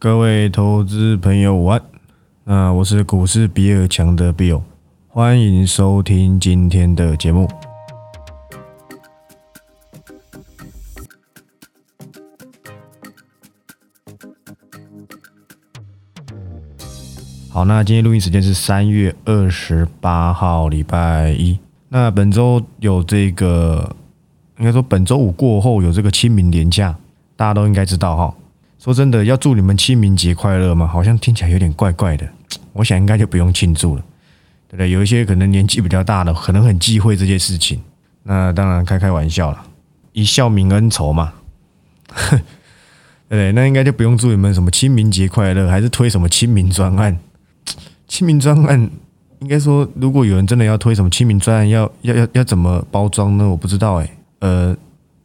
各位投资朋友晚安，那我是股市比尔强的 Bill，欢迎收听今天的节目。好，那今天录音时间是三月二十八号，礼拜一。那本周有这个，应该说本周五过后有这个清明连假，大家都应该知道哈。说真的，要祝你们清明节快乐吗？好像听起来有点怪怪的。我想应该就不用庆祝了，对不对？有一些可能年纪比较大的，可能很忌讳这件事情。那当然开开玩笑了，一笑泯恩仇嘛。对不对？那应该就不用祝你们什么清明节快乐，还是推什么清明专案？清明专案，应该说，如果有人真的要推什么清明专案，要要要要怎么包装呢？我不知道哎。呃，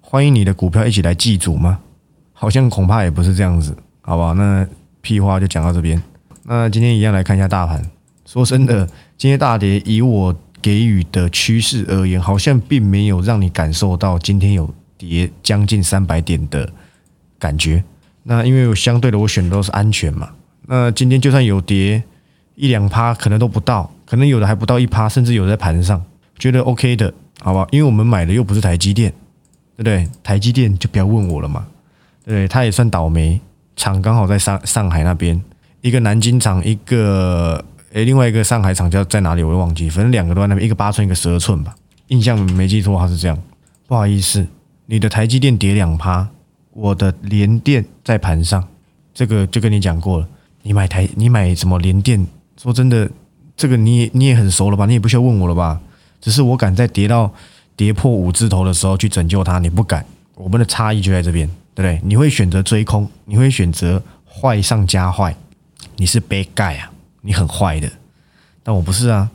欢迎你的股票一起来祭祖吗？好像恐怕也不是这样子，好吧？那屁话就讲到这边。那今天一样来看一下大盘。说真的，今天大跌，以我给予的趋势而言，好像并没有让你感受到今天有跌将近三百点的感觉。那因为我相对的，我选的都是安全嘛。那今天就算有跌。一两趴可能都不到，可能有的还不到一趴，甚至有在盘上，觉得 OK 的，好吧？因为我们买的又不是台积电，对不对？台积电就不要问我了嘛，对，他也算倒霉，厂刚好在上上海那边，一个南京厂，一个诶，另外一个上海厂叫在哪里？我都忘记，反正两个都在那边，一个八寸，一个十二寸吧，印象没记错，他是这样。不好意思，你的台积电跌两趴，我的联电在盘上，这个就跟你讲过了，你买台，你买什么联电？说真的，这个你你也很熟了吧？你也不需要问我了吧？只是我敢在跌到跌破五字头的时候去拯救它，你不敢。我们的差异就在这边，对不对？你会选择追空，你会选择坏上加坏，你是 bad guy 啊，你很坏的。但我不是啊，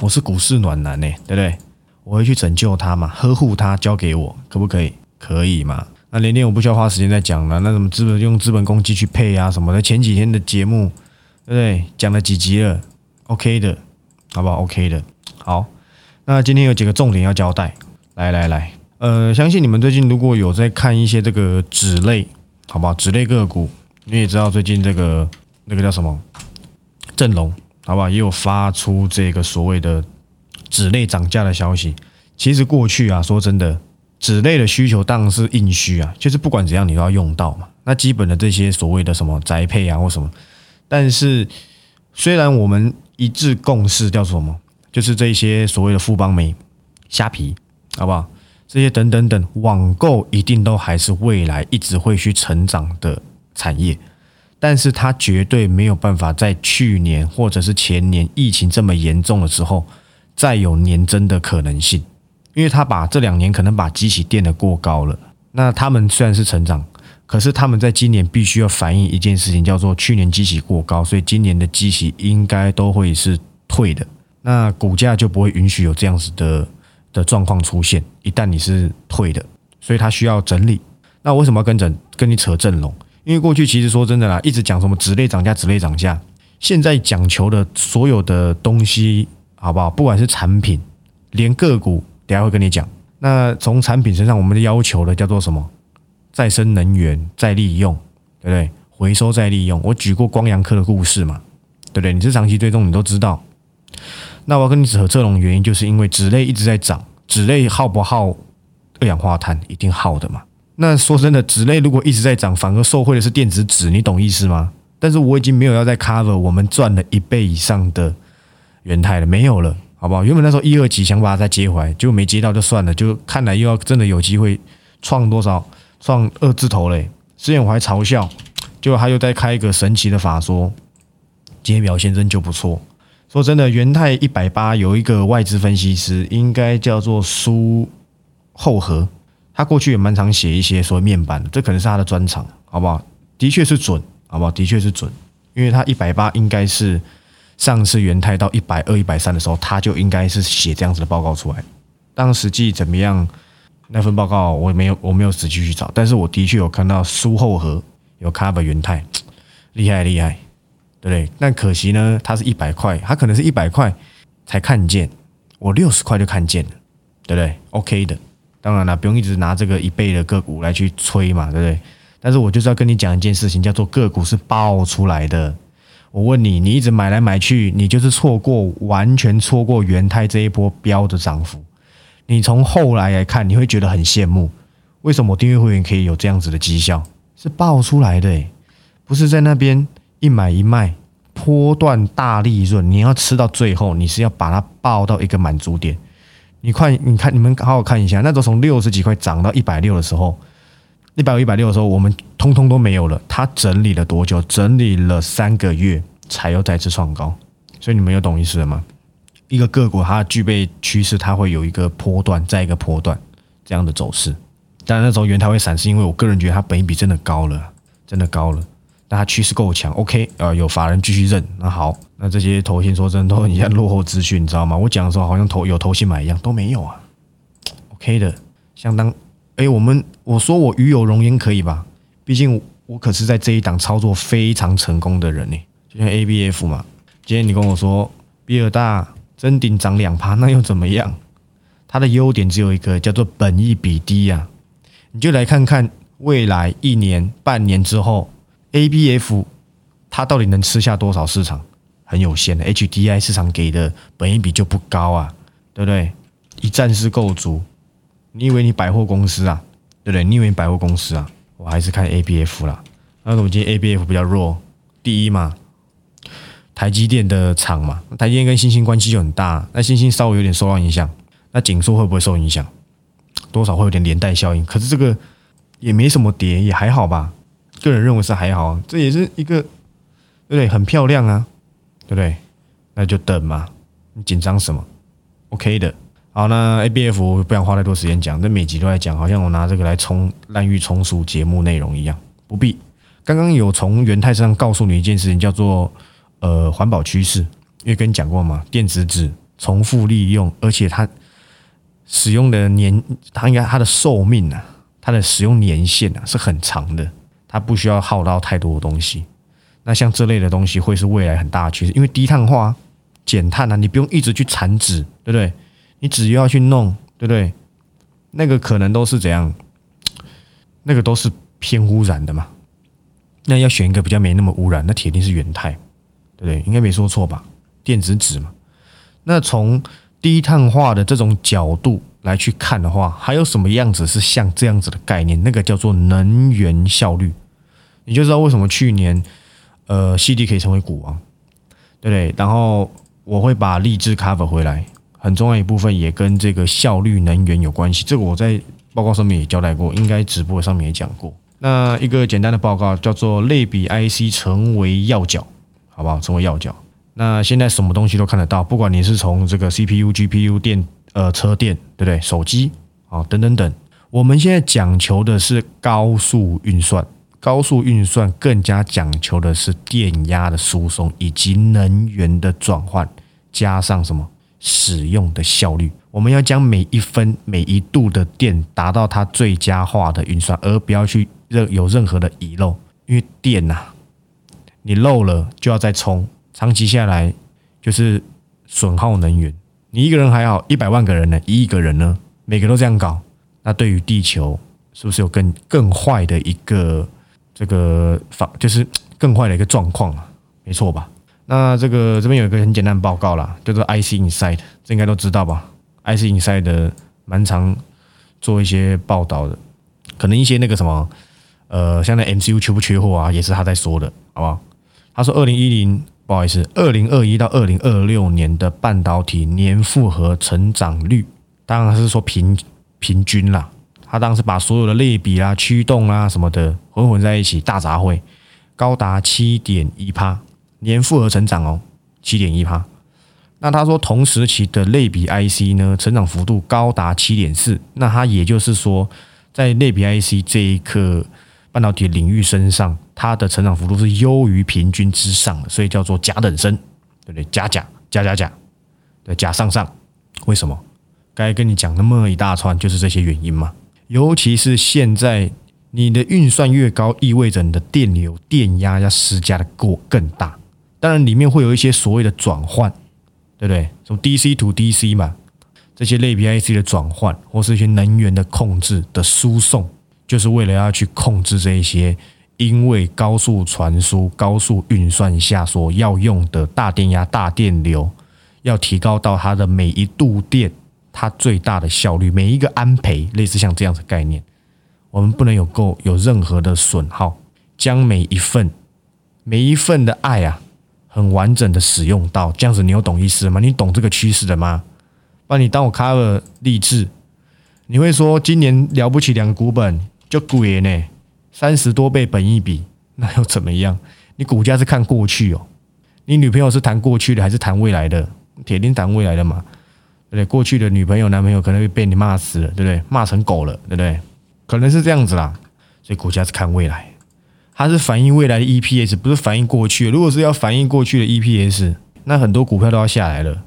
我是股市暖男呢，对不对？我会去拯救他嘛，呵护他，交给我，可不可以？可以嘛？那连连我不需要花时间再讲了。那什么资本用资本公积去配啊什么的，前几天的节目。对不对？讲了几集了，OK 的，好不好？OK 的，好。那今天有几个重点要交代，来来来，呃，相信你们最近如果有在看一些这个纸类，好吧？纸类个股，你也知道最近这个那个叫什么正龙，好不好？也有发出这个所谓的纸类涨价的消息。其实过去啊，说真的，纸类的需求当然是硬需啊，就是不管怎样你都要用到嘛。那基本的这些所谓的什么宅配啊或什么。但是，虽然我们一致共识叫什么，就是这些所谓的富邦美、虾皮，好不好？这些等等等，网购一定都还是未来一直会去成长的产业，但是它绝对没有办法在去年或者是前年疫情这么严重的时候再有年增的可能性，因为它把这两年可能把机器垫得过高了。那他们虽然是成长。可是他们在今年必须要反映一件事情，叫做去年基期过高，所以今年的基期应该都会是退的。那股价就不会允许有这样子的的状况出现。一旦你是退的，所以它需要整理。那为什么要跟整跟你扯阵容？因为过去其实说真的啦，一直讲什么纸类涨价，纸类涨价。现在讲求的所有的东西，好不好？不管是产品，连个股，等下会跟你讲。那从产品身上，我们的要求的叫做什么？再生能源再利用，对不对？回收再利用。我举过光阳科的故事嘛，对不对？你是长期追踪，你都知道。那我要跟你扯这种原因，就是因为纸类一直在涨，纸类耗不耗二氧化碳？一定耗的嘛。那说真的，纸类如果一直在涨，反而受惠的是电子纸，你懂意思吗？但是我已经没有要再 cover 我们赚了一倍以上的元泰了，没有了，好不好？原本那时候一二级想把它再接回来，就没接到就算了，就看来又要真的有机会创多少？创二字头嘞，之前我还嘲笑，结果他又在开一个神奇的法说，今天表现真就不错。说真的，元泰一百八有一个外资分析师，应该叫做苏厚和，他过去也蛮常写一些所谓面板，这可能是他的专长，好不好？的确是准，好不好？的确是准，因为他一百八应该是上次元泰到一百二、一百三的时候，他就应该是写这样子的报告出来，当实际怎么样？那份报告我没有，我没有仔细去找，但是我的确有看到苏后和有 cover 元泰，厉害厉害，对不对？但可惜呢，它是一百块，它可能是一百块才看见，我六十块就看见了，对不对？OK 的，当然了，不用一直拿这个一倍的个股来去吹嘛，对不对？但是我就是要跟你讲一件事情，叫做个股是爆出来的。我问你，你一直买来买去，你就是错过，完全错过元泰这一波标的涨幅。你从后来来看，你会觉得很羡慕。为什么订阅会员可以有这样子的绩效？是爆出来的，不是在那边一买一卖，波段大利润。你要吃到最后，你是要把它爆到一个满足点。你快，你看，你们好好看一下，那时候从六十几块涨到一百六的时候，一百五、一百六的时候，我们通通都没有了。它整理了多久？整理了三个月，才又再次创高。所以你们有懂意思了吗？一个个股它具备趋势，它会有一个波段，再一个波段这样的走势。但那时候元台会闪，是因为我个人觉得它本益比真的高了，真的高了。但它趋势够强，OK，呃，有法人继续认，那好，那这些投信说真的都很像落后资讯，你知道吗？我讲的时候好像投有投信买一样，都没有啊，OK 的，相当，哎，我们我说我与有容焉可以吧？毕竟我可是在这一档操作非常成功的人呢，就像 ABF 嘛。今天你跟我说比尔大真顶涨两趴，那又怎么样？它的优点只有一个，叫做本益比低呀。你就来看看未来一年、半年之后。A B F，它到底能吃下多少市场？很有限的。H D I 市场给的本益比就不高啊，对不对？一站式构筑，你以为你百货公司啊，对不对？你以为你百货公司啊？我还是看 A B F 啦。那我们今天 A B F 比较弱，第一嘛，台积电的厂嘛，台积电跟星星关系就很大，那星星稍微有点受到影响，那景硕会不会受影响？多少会有点连带效应。可是这个也没什么跌，也还好吧。个人认为是还好，这也是一个，对？很漂亮啊，对不对？那就等嘛，你紧张什么？OK 的。好，那 ABF 不想花太多时间讲，这每集都在讲，好像我拿这个来充滥竽充数节目内容一样，不必。刚刚有从元泰上告诉你一件事情，叫做呃环保趋势，因为跟你讲过嘛，电子纸重复利用，而且它使用的年，它应该它的寿命啊，它的使用年限啊是很长的。它不需要耗到太多的东西，那像这类的东西会是未来很大的趋势，因为低碳化、减碳啊，你不用一直去产纸，对不对？你只要去弄，对不对？那个可能都是怎样？那个都是偏污染的嘛。那要选一个比较没那么污染，那铁定是原态，对不对？应该没说错吧？电子纸嘛。那从低碳化的这种角度。来去看的话，还有什么样子是像这样子的概念？那个叫做能源效率，你就知道为什么去年呃，CD 可以成为股王，对不对？然后我会把励志 cover 回来，很重要一部分也跟这个效率能源有关系。这个我在报告上面也交代过，应该直播上面也讲过。那一个简单的报告叫做类比 IC 成为要角，好不好？成为要角。那现在什么东西都看得到，不管你是从这个 CPU、GPU 电。呃，车电对不对？手机啊，等等等。我们现在讲求的是高速运算，高速运算更加讲求的是电压的输送以及能源的转换，加上什么使用的效率。我们要将每一分每一度的电达到它最佳化的运算，而不要去任有任何的遗漏。因为电呐，你漏了就要再充，长期下来就是损耗能源。你一个人还好，一百万个人呢？一亿个人呢？每个都这样搞，那对于地球是不是有更更坏的一个这个法，就是 更坏的一个状况啊？没错吧？那这个这边有一个很简单的报告啦，叫做 IC Inside，这应该都知道吧？IC Inside 的蛮常做一些报道的，可能一些那个什么，呃，像那 MCU 缺不缺货啊，也是他在说的，好不好？他说二零一零。不好意思，二零二一到二零二六年的半导体年复合成长率，当然是说平平均啦。他当时把所有的类比啦、驱动啦什么的混混在一起，大杂烩，高达七点一趴年复合成长哦，七点一趴。那他说同时期的类比 IC 呢，成长幅度高达七点四。那他也就是说，在类比 IC 这一刻。半导体领域身上，它的成长幅度是优于平均之上的，所以叫做甲等生，对不对？甲甲甲甲甲，对甲上上，为什么？该跟你讲那么一大串，就是这些原因嘛。尤其是现在，你的运算越高，意味着你的电流、电压要施加的过更大。当然，里面会有一些所谓的转换，对不对？从 DC to DC 嘛，这些类比 IC 的转换，或是一些能源的控制的输送。就是为了要去控制这一些因为高速传输、高速运算下所要用的大电压、大电流，要提高到它的每一度电它最大的效率，每一个安培，类似像这样的概念，我们不能有够有任何的损耗，将每一份每一份的爱啊，很完整的使用到，这样子你有懂意思吗？你懂这个趋势的吗？把你当我 cover 励志，你会说今年了不起两个股本就贵呢，三十多倍本一比，那又怎么样？你股价是看过去哦，你女朋友是谈过去的还是谈未来的？铁定谈未来的嘛，对不对？过去的女朋友男朋友可能会被你骂死了，对不对？骂成狗了，对不对？可能是这样子啦，所以股价是看未来，它是反映未来的 EPS，不是反映过去。如果是要反映过去的 EPS，那很多股票都要下来了，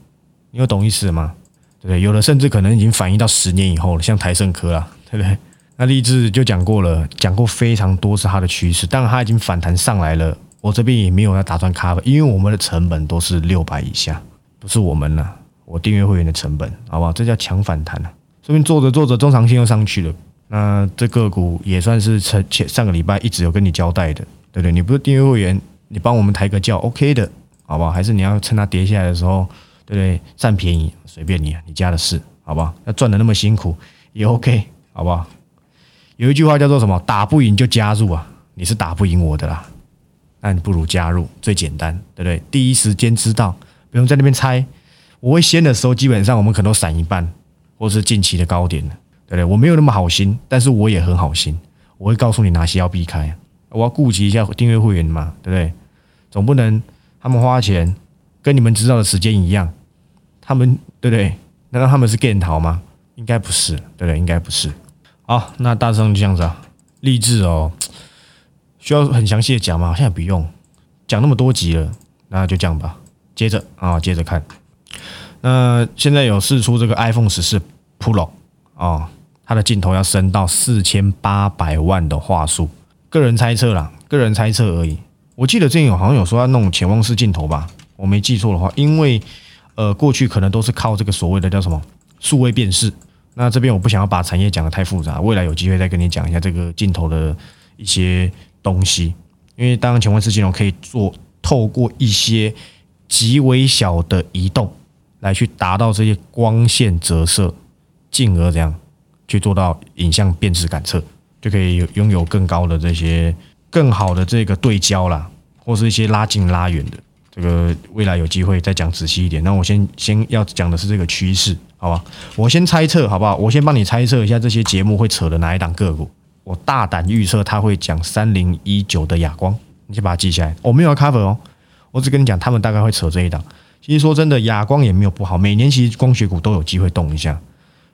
你有懂意思吗？对不对？有的甚至可能已经反映到十年以后了，像台盛科啦，对不对？那励志就讲过了，讲过非常多是它的趋势，当然它已经反弹上来了。我这边也没有要打算 cover，因为我们的成本都是六百以下，不是我们了，我订阅会员的成本，好不好？这叫强反弹啊！说明做着做着中长线又上去了，那这个股也算是前前上个礼拜一直有跟你交代的，对不对？你不是订阅会员，你帮我们抬个轿，OK 的，好不好？还是你要趁它跌下来的时候？对不对？占便宜随便你，你家的事，好不好？要赚的那么辛苦也 OK，好不好？有一句话叫做什么？打不赢就加入啊！你是打不赢我的啦，那你不如加入，最简单，对不对？第一时间知道，不用在那边猜。我会先的时候，基本上我们可能闪一半，或是近期的高点对不对？我没有那么好心，但是我也很好心，我会告诉你哪些要避开。我要顾及一下订阅会员嘛，对不对？总不能他们花钱。跟你们知道的时间一样，他们对不对？难道他们是 g 逃吗？应该不是，对不对？应该不是。好，那大致上就这样子啊。励志哦，需要很详细的讲吗？现在不用讲那么多集了，那就这样吧。接着啊，接着看。那现在有试出这个 iPhone 十四 Pro 啊，它的镜头要升到四千八百万的画素。个人猜测啦，个人猜测而已。我记得之前有好像有说要弄潜望式镜头吧。我没记错的话，因为呃，过去可能都是靠这个所谓的叫什么数位辨识。那这边我不想要把产业讲的太复杂，未来有机会再跟你讲一下这个镜头的一些东西。因为当然潜望式镜头可以做透过一些极微小的移动来去达到这些光线折射，进而这样去做到影像辨识感测，就可以拥有更高的这些更好的这个对焦啦，或是一些拉近拉远的。这个未来有机会再讲仔细一点。那我先先要讲的是这个趋势，好吧？我先猜测，好不好？我先帮你猜测一下这些节目会扯的哪一档个股。我大胆预测他会讲三零一九的哑光，你先把它记下来。我没有要 cover 哦，我只跟你讲，他们大概会扯这一档。其实说真的，哑光也没有不好，每年其实光学股都有机会动一下。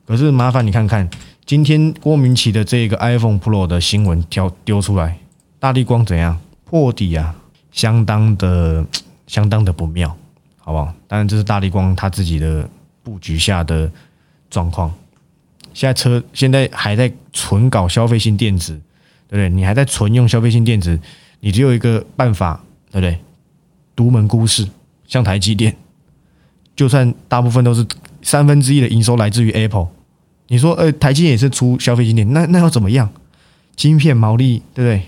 可是麻烦你看看今天郭明奇的这个 iPhone Pro 的新闻挑丢出来，大力光怎样破底啊？相当的。相当的不妙，好不好？当然这是大力光他自己的布局下的状况。现在车现在还在纯搞消费性电子，对不对？你还在纯用消费性电子，你只有一个办法，对不对？独门孤市，像台积电，就算大部分都是三分之一的营收来自于 Apple，你说呃台积电也是出消费性电，那那要怎么样？晶片毛利，对不对？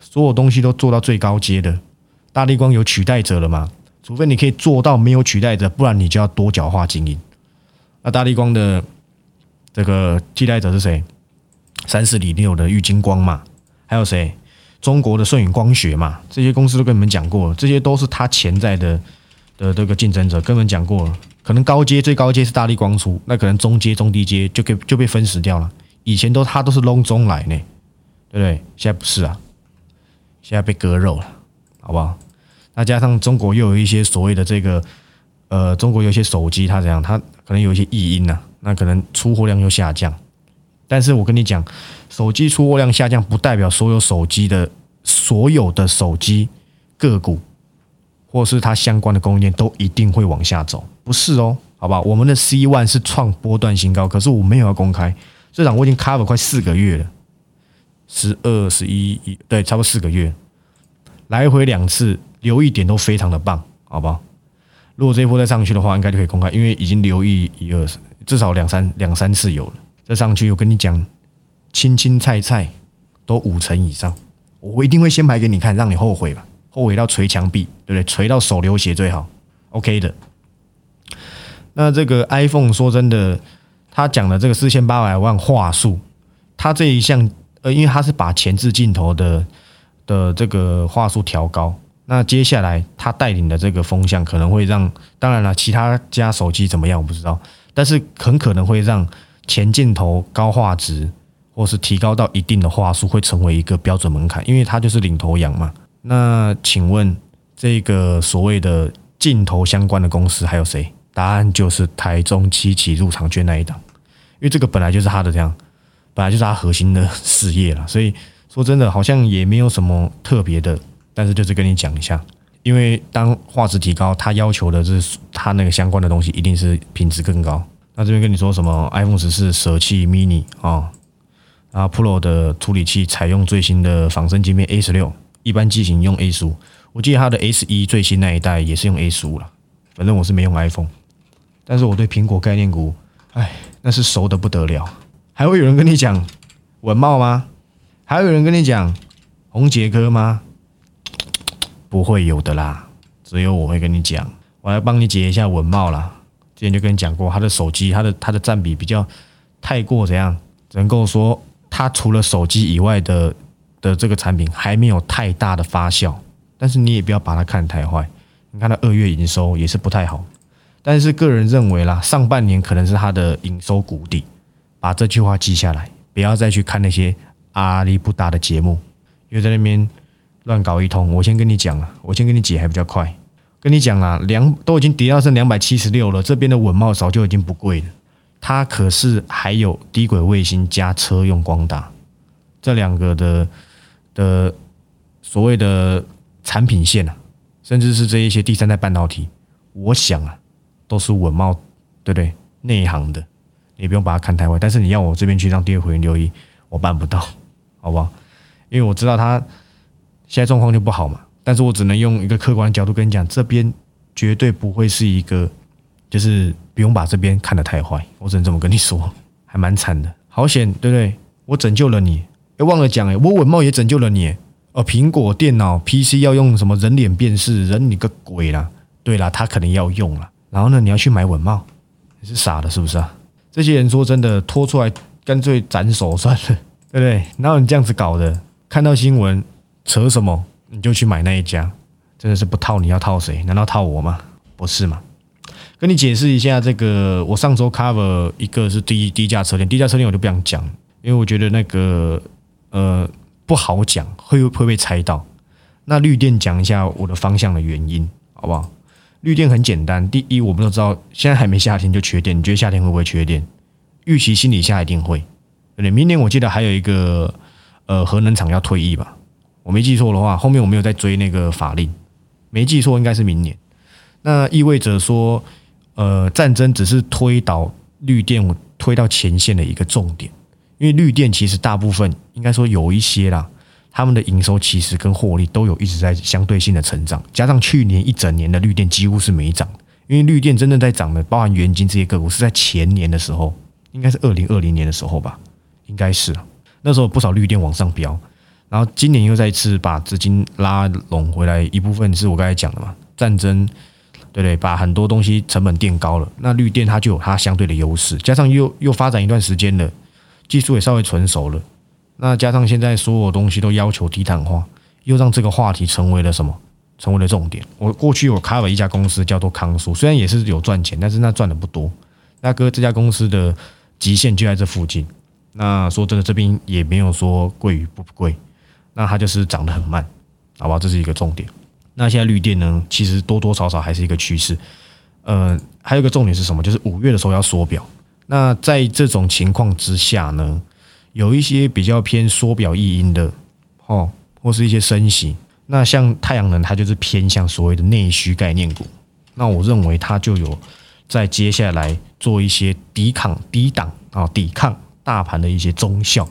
所有东西都做到最高阶的。大力光有取代者了吗？除非你可以做到没有取代者，不然你就要多角化经营。那大力光的这个替代者是谁？三四零六的玉金光嘛，还有谁？中国的顺影光学嘛，这些公司都跟你们讲过了，这些都是它潜在的的这个竞争者，跟你们讲过了。可能高阶最高阶是大力光出，那可能中阶中低阶就给就被分食掉了。以前都它都是隆中来呢，对不对？现在不是啊，现在被割肉了。好不好？那加上中国又有一些所谓的这个，呃，中国有一些手机，它怎样？它可能有一些异音呐，那可能出货量又下降。但是我跟你讲，手机出货量下降，不代表所有手机的所有的手机个股，或是它相关的供应链都一定会往下走，不是哦，好不好？我们的 C one 是创波段新高，可是我没有要公开，这场我已经 cover 快四个月了，十二、十一、一对，差不多四个月。来回两次留一点都非常的棒，好不好？如果这一波再上去的话，应该就可以公开，因为已经留意一二至少两三两三次有了。再上去，我跟你讲，青青菜菜都五成以上，我一定会先排给你看，让你后悔吧，后悔到捶墙壁，对不对？捶到手流血最好，OK 的。那这个 iPhone 说真的，他讲的这个四千八百万画素，他这一项呃，因为他是把前置镜头的的这个画素调高，那接下来他带领的这个风向可能会让，当然了，其他家手机怎么样我不知道，但是很可能会让前镜头高画质或是提高到一定的画术会成为一个标准门槛，因为它就是领头羊嘛。那请问这个所谓的镜头相关的公司还有谁？答案就是台中七期入场券那一档，因为这个本来就是他的这样，本来就是他核心的事业了，所以说真的好像也没有什么特别的，但是就是跟你讲一下，因为当画质提高，它要求的是它那个相关的东西一定是品质更高。那这边跟你说什么？iPhone 十四舍弃 mini 啊，然后 Pro 的处理器采用最新的仿生芯片 A 十六，一般机型用 A 十五，我记得它的 S 一最新那一代也是用 A 十五了，反正我是没用 iPhone。但是我对苹果概念股，哎，那是熟的不得了。还会有人跟你讲文茂吗？还有人跟你讲红杰科吗？不会有的啦，只有我会跟你讲。我来帮你解一下文茂啦。之前就跟你讲过，他的手机，他的他的占比比较太过怎样？只能够说，他除了手机以外的的这个产品还没有太大的发酵。但是你也不要把它看太坏。你看他二月营收也是不太好。但是个人认为啦，上半年可能是他的营收谷底，把这句话记下来，不要再去看那些阿里不达的节目，因为在那边乱搞一通。我先跟你讲了，我先跟你解还比较快。跟你讲啦，两都已经跌到剩两百七十六了，这边的稳茂早就已经不贵了。它可是还有低轨卫星加车用光大这两个的的所谓的产品线啊，甚至是这一些第三代半导体，我想啊。都是稳茂，对不对？内行的，你不用把它看太坏。但是你要我这边去让第二回员留意，我办不到，好不好？因为我知道他现在状况就不好嘛。但是我只能用一个客观的角度跟你讲，这边绝对不会是一个，就是不用把这边看得太坏。我只能这么跟你说，还蛮惨的，好险，对不对？我拯救了你，哎，忘了讲，哎，我稳茂也拯救了你。哦，苹果电脑 PC 要用什么人脸辨识？人你个鬼啦！对啦，他可能要用了。然后呢？你要去买稳帽，你是傻的，是不是啊？这些人说真的，拖出来干脆斩首算了，对不对？哪有你这样子搞的？看到新闻扯什么，你就去买那一家，真的是不套你要套谁？难道套我吗？不是吗？跟你解释一下，这个我上周 cover 一个是低低价车店，低价车店我就不想讲，因为我觉得那个呃不好讲，会会被猜到。那绿电讲一下我的方向的原因，好不好？绿电很简单，第一，我们都知道现在还没夏天就缺电，你觉得夏天会不会缺电？预期心理下一定会，对明年我记得还有一个呃核能厂要退役吧，我没记错的话，后面我没有在追那个法令，没记错应该是明年。那意味着说，呃，战争只是推倒绿电推到前线的一个重点，因为绿电其实大部分应该说有一些啦。他们的营收其实跟获利都有一直在相对性的成长，加上去年一整年的绿电几乎是没涨，因为绿电真正在涨的，包含元金这些个股是在前年的时候，应该是二零二零年的时候吧，应该是那时候不少绿电往上飙，然后今年又再次把资金拉拢回来，一部分是我刚才讲的嘛，战争对不对？把很多东西成本垫高了，那绿电它就有它相对的优势，加上又又发展一段时间了，技术也稍微成熟了。那加上现在所有东西都要求低碳化，又让这个话题成为了什么？成为了重点。我过去有开了一家公司叫做康苏，虽然也是有赚钱，但是那赚的不多。那哥这家公司的极限就在这附近。那说真的，这边也没有说贵与不贵，那它就是涨得很慢，好吧？这是一个重点。那现在绿电呢，其实多多少少还是一个趋势。呃，还有一个重点是什么？就是五月的时候要缩表。那在这种情况之下呢？有一些比较偏缩表意音的，哦，或是一些升息，那像太阳能，它就是偏向所谓的内需概念股。那我认为它就有在接下来做一些抵抗、抵挡啊、抵抗大盘的一些中效，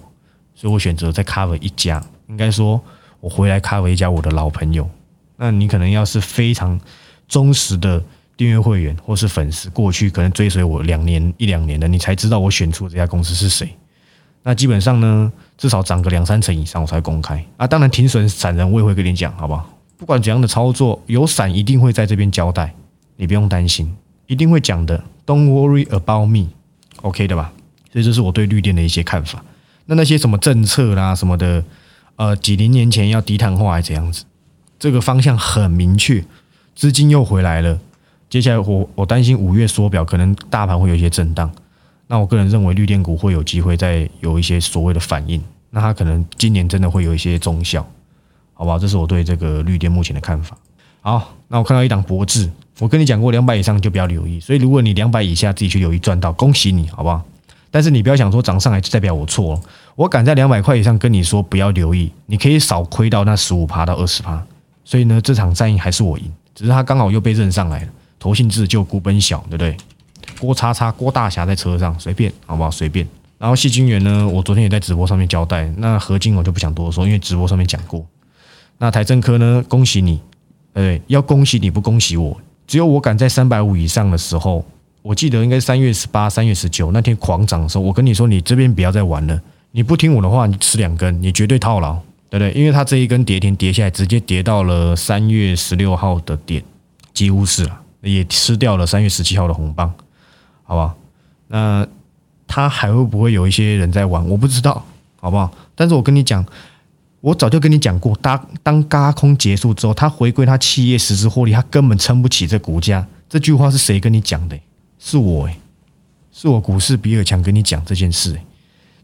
所以我选择在 cover 一家。应该说，我回来开回一家我的老朋友。那你可能要是非常忠实的订阅会员或是粉丝，过去可能追随我两年一两年的，你才知道我选出这家公司是谁。那基本上呢，至少涨个两三成以上我才公开啊。当然停损散人我也会跟你讲，好不好？不管怎样的操作，有散一定会在这边交代，你不用担心，一定会讲的。Don't worry about me，OK 的吧？所以这是我对绿电的一些看法。那那些什么政策啦什么的，呃，几零年前要低碳化还是怎样子？这个方向很明确，资金又回来了。接下来我我担心五月缩表，可能大盘会有一些震荡。那我个人认为绿电股会有机会再有一些所谓的反应。那它可能今年真的会有一些中效。好不好？这是我对这个绿电目前的看法。好，那我看到一档博智，我跟你讲过，两百以上就不要留意。所以如果你两百以下自己去留意赚到，恭喜你，好不好？但是你不要想说涨上来就代表我错了。我敢在两百块以上跟你说不要留意，你可以少亏到那十五趴到二十趴。所以呢，这场战役还是我赢，只是他刚好又被认上来了。投信自救，股本小，对不对？郭叉叉，郭大侠在车上，随便，好不好？随便。然后细金元呢，我昨天也在直播上面交代。那合金我就不想多说，因为直播上面讲过。那台政科呢？恭喜你，对，要恭喜你不恭喜我。只有我敢在三百五以上的时候，我记得应该三月十八、三月十九那天狂涨的时候，我跟你说，你这边不要再玩了。你不听我的话，你吃两根，你绝对套牢，对不对？因为它这一根跌停跌下来，直接跌到了三月十六号的点，几乎是了，也吃掉了三月十七号的红棒，好不好？那它还会不会有一些人在玩？我不知道，好不好？但是我跟你讲。我早就跟你讲过，当当嘎空结束之后，它回归它企业实质获利，它根本撑不起这股价。这句话是谁跟你讲的？是我诶，是我股市比尔强跟你讲这件事。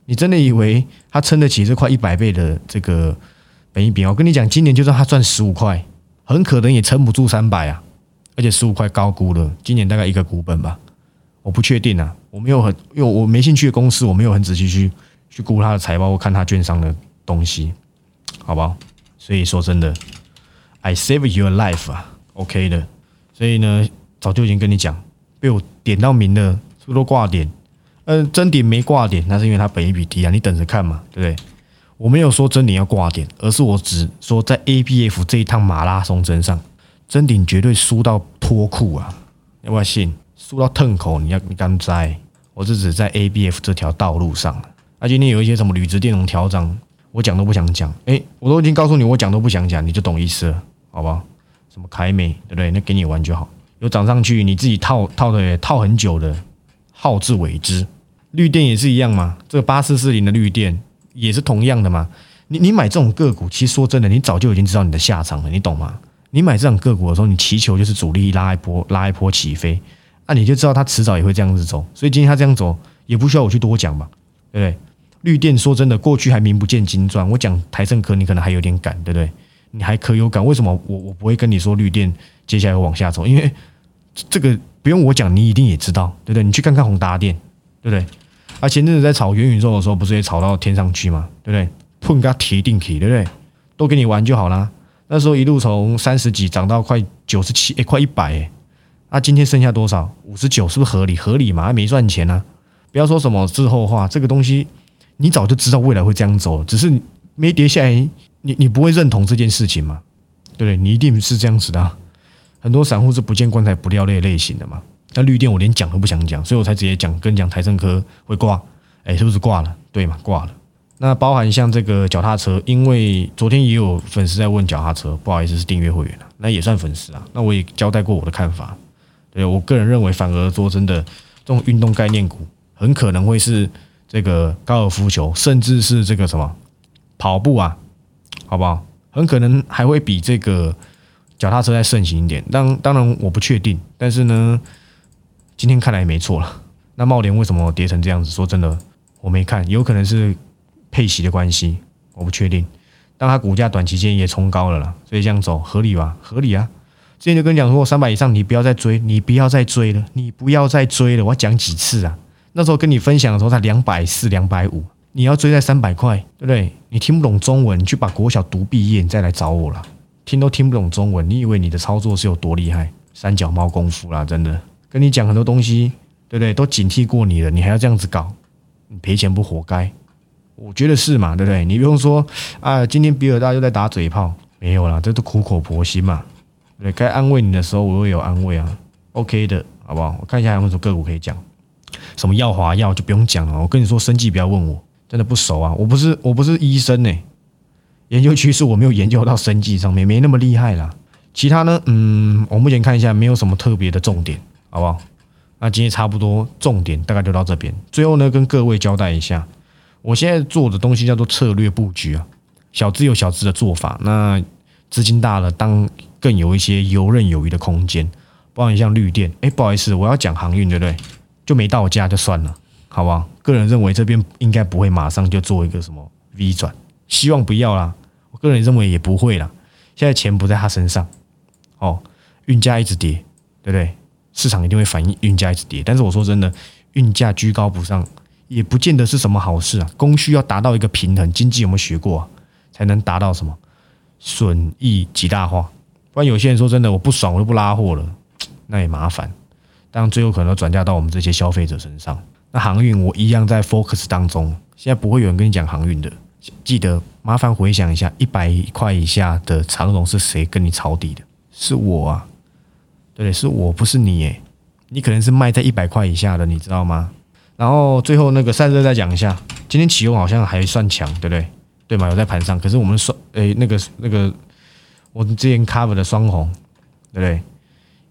你真的以为他撑得起这块一百倍的这个本一比？我跟你讲，今年就算他赚十五块，很可能也撑不住三百啊！而且十五块高估了，今年大概一个股本吧，我不确定啊，我没有很，因为我没兴趣的公司，我没有很仔细去去估他的财报或看他券商的东西。好不好？所以说真的，I save your life 啊，OK 的。所以呢，早就已经跟你讲，被我点到名了，是不是都挂点？嗯，真点没挂点，那是因为它本一比低啊，你等着看嘛，对不对？我没有说真顶要挂点，而是我只说在 ABF 这一趟马拉松针上，真顶绝对输到脱裤啊！要不要信？输到痛口，你要你敢栽？我是指在 ABF 这条道路上，那今天有一些什么铝质电容调整。我讲都不想讲，哎，我都已经告诉你，我讲都不想讲，你就懂意思了，好吧？什么凯美，对不对？那给你玩就好。有涨上去，你自己套套的套很久的，好自为之。绿电也是一样嘛，这个八四四零的绿电也是同样的嘛。你你买这种个股，其实说真的，你早就已经知道你的下场了，你懂吗？你买这种个股的时候，你祈求就是主力拉一波，拉一波起飞，那你就知道它迟早也会这样子走。所以今天它这样走，也不需要我去多讲吧，对不对？绿电说真的，过去还名不见经传。我讲台政科，你可能还有点感，对不对？你还可有感？为什么我我不会跟你说绿电接下来会往下走？因为这个不用我讲，你一定也知道，对不对？你去看看宏达电，对不对？啊，前阵子在炒元宇宙的时候，不是也炒到天上去吗？对不对？碰个提定起，对不对？都给你玩就好啦。那时候一路从三十几涨到快九十七，哎，快一百，哎，啊，今天剩下多少？五十九，是不是合理？合理嘛？还没赚钱呢。不要说什么滞后话，这个东西。你早就知道未来会这样走，只是没跌下来，你你不会认同这件事情吗？对不对？你一定是这样子的。很多散户是不见棺材不掉泪类型的嘛。那绿电我连讲都不想讲，所以我才直接讲，跟讲台政科会挂，哎，是不是挂了？对嘛，挂了。那包含像这个脚踏车，因为昨天也有粉丝在问脚踏车，不好意思是订阅会员了，那也算粉丝啊。那我也交代过我的看法，对我个人认为，反而说真的，这种运动概念股很可能会是。这个高尔夫球，甚至是这个什么跑步啊，好不好？很可能还会比这个脚踏车再盛行一点。当当然我不确定，但是呢，今天看来也没错了。那茂联为什么跌成这样子？说真的，我没看，有可能是配息的关系，我不确定。但它股价短期间也冲高了啦，所以这样走合理吧？合理啊！之前就跟你讲说，三百以上你不要再追，你不要再追了，你不要再追了。我讲几次啊？那时候跟你分享的时候才两百四、两百五，你要追在三百块，对不对？你听不懂中文，你去把国小读毕业，你再来找我了。听都听不懂中文，你以为你的操作是有多厉害？三脚猫功夫啦，真的。跟你讲很多东西，对不对？都警惕过你了，你还要这样子搞，你赔钱不活该？我觉得是嘛，对不对？你不用说啊，今天比尔大又在打嘴炮，没有啦，这都苦口婆心嘛。对，该安慰你的时候，我也有安慰啊。OK 的，好不好？我看一下有没有什么个股可以讲。什么耀华药就不用讲了，我跟你说，生计不要问我，真的不熟啊。我不是我不是医生呢，研究趋势我没有研究到生计上面，没那么厉害啦。其他呢，嗯，我目前看一下，没有什么特别的重点，好不好？那今天差不多重点大概就到这边。最后呢，跟各位交代一下，我现在做的东西叫做策略布局啊，小资有小资的做法。那资金大了，当更有一些游刃有余的空间。包含像绿电，哎，不好意思，我要讲航运，对不对？就没到家就算了，好不好？个人认为这边应该不会马上就做一个什么 V 转，希望不要啦。我个人认为也不会啦。现在钱不在他身上，哦，运价一直跌，对不对？市场一定会反映运价一直跌。但是我说真的，运价居高不上，也不见得是什么好事啊。供需要达到一个平衡，经济有没有学过？才能达到什么损益极大化？不然有些人说真的，我不爽，我就不拉货了。那也麻烦，但最后可能转嫁到我们这些消费者身上。那航运我一样在 focus 当中，现在不会有人跟你讲航运的。记得麻烦回想一下，一百块以下的长龙是谁跟你抄底的？是我啊，对？是我不是你诶，你可能是卖在一百块以下的，你知道吗？然后最后那个散热再讲一下，今天启用好像还算强，对不对？对嘛？有在盘上，可是我们双诶那个那个我们之前 cover 的双红，对不对？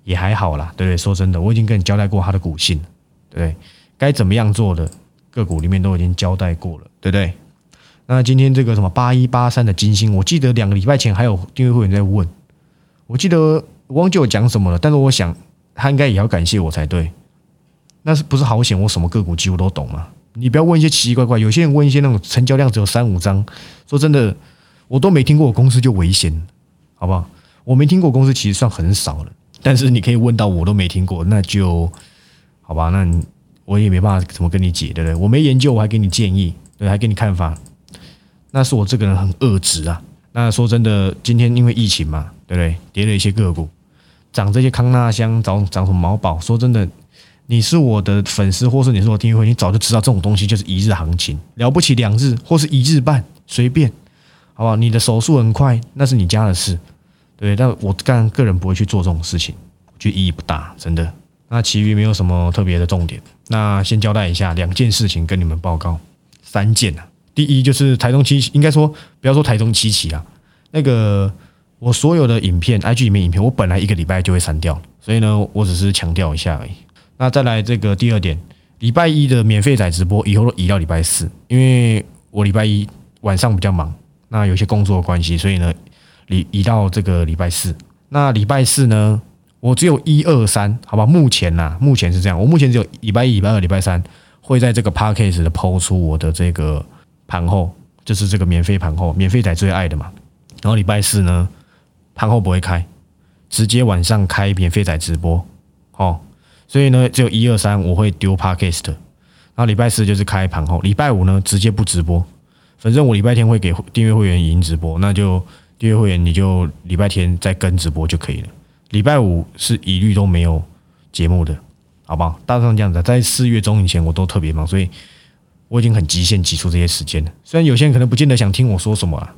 也还好啦，对不对？说真的，我已经跟你交代过它的股性，对不对？该怎么样做的个股里面都已经交代过了，对不对？那今天这个什么八一八三的金星，我记得两个礼拜前还有订阅会员在问，我记得忘记我讲什么了，但是我想他应该也要感谢我才对。那是不是好险？我什么个股几乎都懂嘛？你不要问一些奇奇怪怪，有些人问一些那种成交量只有三五张，说真的，我都没听过，我公司就危险，好不好？我没听过公司其实算很少了。但是你可以问到我都没听过，那就好吧。那我也没办法怎么跟你解，对不对？我没研究，我还给你建议，对，还给你看法。那是我这个人很恶直啊。那说真的，今天因为疫情嘛，对不对？跌了一些个股，涨这些康纳香，涨涨什么毛宝。说真的，你是我的粉丝，或是你是我订阅会，你早就知道这种东西就是一日行情，了不起两日或是一日半，随便，好不好？你的手速很快，那是你家的事。对，但我干个人不会去做这种事情，我觉得意义不大，真的。那其余没有什么特别的重点。那先交代一下两件事情跟你们报告，三件啊。第一就是台中七，应该说不要说台中七期啊，那个我所有的影片，IG 里面影片，我本来一个礼拜就会删掉，所以呢，我只是强调一下而已。那再来这个第二点，礼拜一的免费仔直播以后都移到礼拜四，因为我礼拜一晚上比较忙，那有些工作的关系，所以呢。移移到这个礼拜四，那礼拜四呢？我只有一二三，好吧？目前呐，目前是这样。我目前只有礼拜一、礼拜二、礼拜三会在这个 parkcase 的抛出我的这个盘后，就是这个免费盘后，免费仔最爱的嘛。然后礼拜四呢，盘后不会开，直接晚上开免费仔直播，哦。所以呢，只有一二三我会丢 parkcase 的，然后礼拜四就是开盘后，礼拜五呢直接不直播，反正我礼拜天会给订阅会员语音直播，那就。订阅会员你就礼拜天再跟直播就可以了，礼拜五是一律都没有节目的，好不好？大致上这样子，在四月中以前我都特别忙，所以我已经很极限挤出这些时间了。虽然有些人可能不见得想听我说什么了，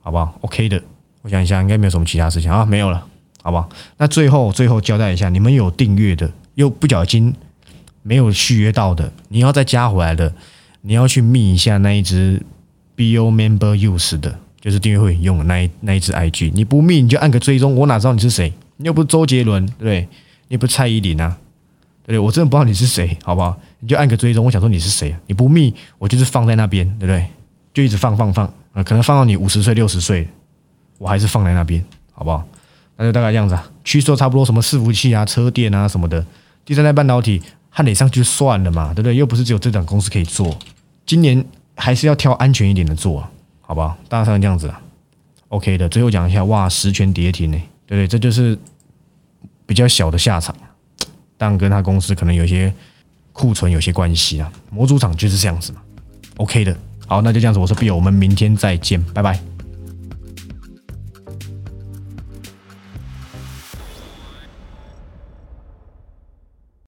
好不好？OK 的，我想一下，应该没有什么其他事情啊，没有了，好不好？那最后最后交代一下，你们有订阅的又不小心没有续约到的，你要再加回来的，你要去密一下那一只 BO Member Use 的。就是订阅会用的那一那一只 IG，你不密你就按个追踪，我哪知道你是谁？你又不是周杰伦，对不对？你不是蔡依林啊，对不对？我真的不知道你是谁，好不好？你就按个追踪，我想说你是谁？你不密，我就是放在那边，对不对？就一直放放放啊，可能放到你五十岁六十岁，我还是放在那边，好不好？那就大概这样子啊。趋势差不多，什么伺服器啊、车电啊什么的，第三代半导体焊得上去算了嘛，对不对？又不是只有这档公司可以做，今年还是要挑安全一点的做。好不好，大概这样子啊，OK 的。最后讲一下，哇，十全跌停呢，对？这就是比较小的下场，但跟他公司可能有些库存有些关系啊。模组厂就是这样子嘛，OK 的。好，那就这样子，我是 Bill，我们明天再见，拜拜。